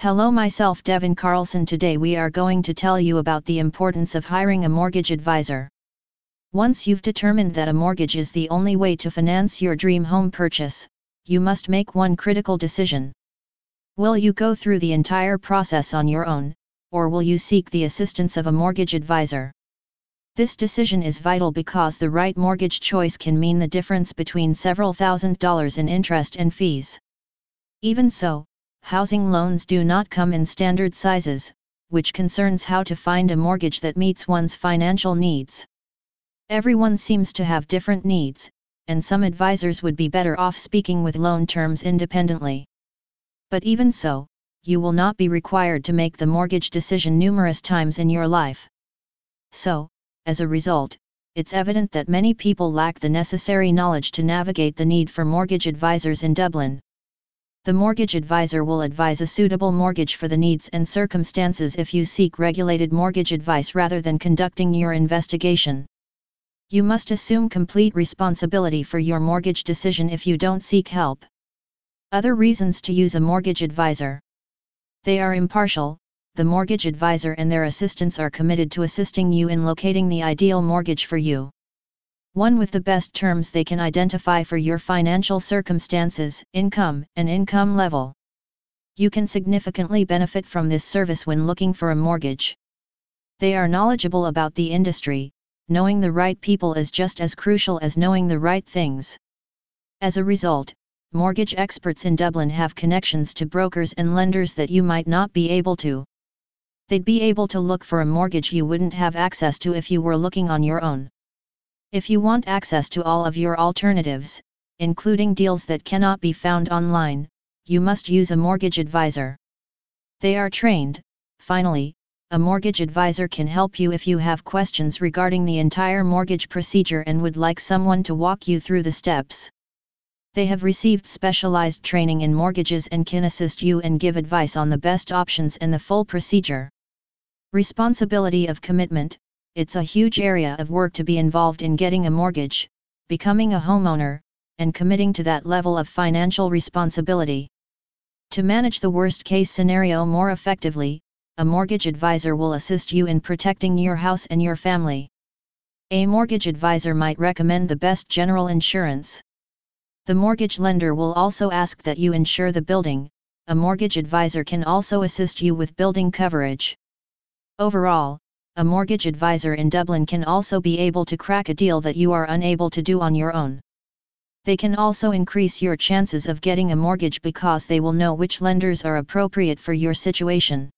Hello myself Devin Carlson today we are going to tell you about the importance of hiring a mortgage advisor. Once you've determined that a mortgage is the only way to finance your dream home purchase, you must make one critical decision. Will you go through the entire process on your own, or will you seek the assistance of a mortgage advisor? This decision is vital because the right mortgage choice can mean the difference between several thousand dollars in interest and fees. Even so, housing loans do not come in standard sizes, which concerns how to find a mortgage that meets one's financial needs. Everyone seems to have different needs, and some advisors would be better off speaking with loan terms independently. But even so, you will not be required to make the mortgage decision numerous times in your life. So, as a result, it's evident that many people lack the necessary knowledge to navigate the need for mortgage advisors in Dublin the mortgage advisor will advise a suitable mortgage for the needs and circumstances if you seek regulated mortgage advice rather than conducting your investigation. You must assume complete responsibility for your mortgage decision if you don't seek help. Other reasons to use a mortgage advisor. They are impartial, the mortgage advisor and their assistants are committed to assisting you in locating the ideal mortgage for you one with the best terms they can identify for your financial circumstances, income, and income level. You can significantly benefit from this service when looking for a mortgage. They are knowledgeable about the industry, knowing the right people is just as crucial as knowing the right things. As a result, mortgage experts in Dublin have connections to brokers and lenders that you might not be able to. They'd be able to look for a mortgage you wouldn't have access to if you were looking on your own. If you want access to all of your alternatives, including deals that cannot be found online, you must use a mortgage advisor. They are trained, finally, a mortgage advisor can help you if you have questions regarding the entire mortgage procedure and would like someone to walk you through the steps. They have received specialized training in mortgages and can assist you and give advice on the best options and the full procedure. Responsibility of commitment it's a huge area of work to be involved in getting a mortgage, becoming a homeowner, and committing to that level of financial responsibility. To manage the worst case scenario more effectively, a mortgage advisor will assist you in protecting your house and your family. A mortgage advisor might recommend the best general insurance. The mortgage lender will also ask that you insure the building, a mortgage advisor can also assist you with building coverage. Overall, a mortgage advisor in Dublin can also be able to crack a deal that you are unable to do on your own. They can also increase your chances of getting a mortgage because they will know which lenders are appropriate for your situation.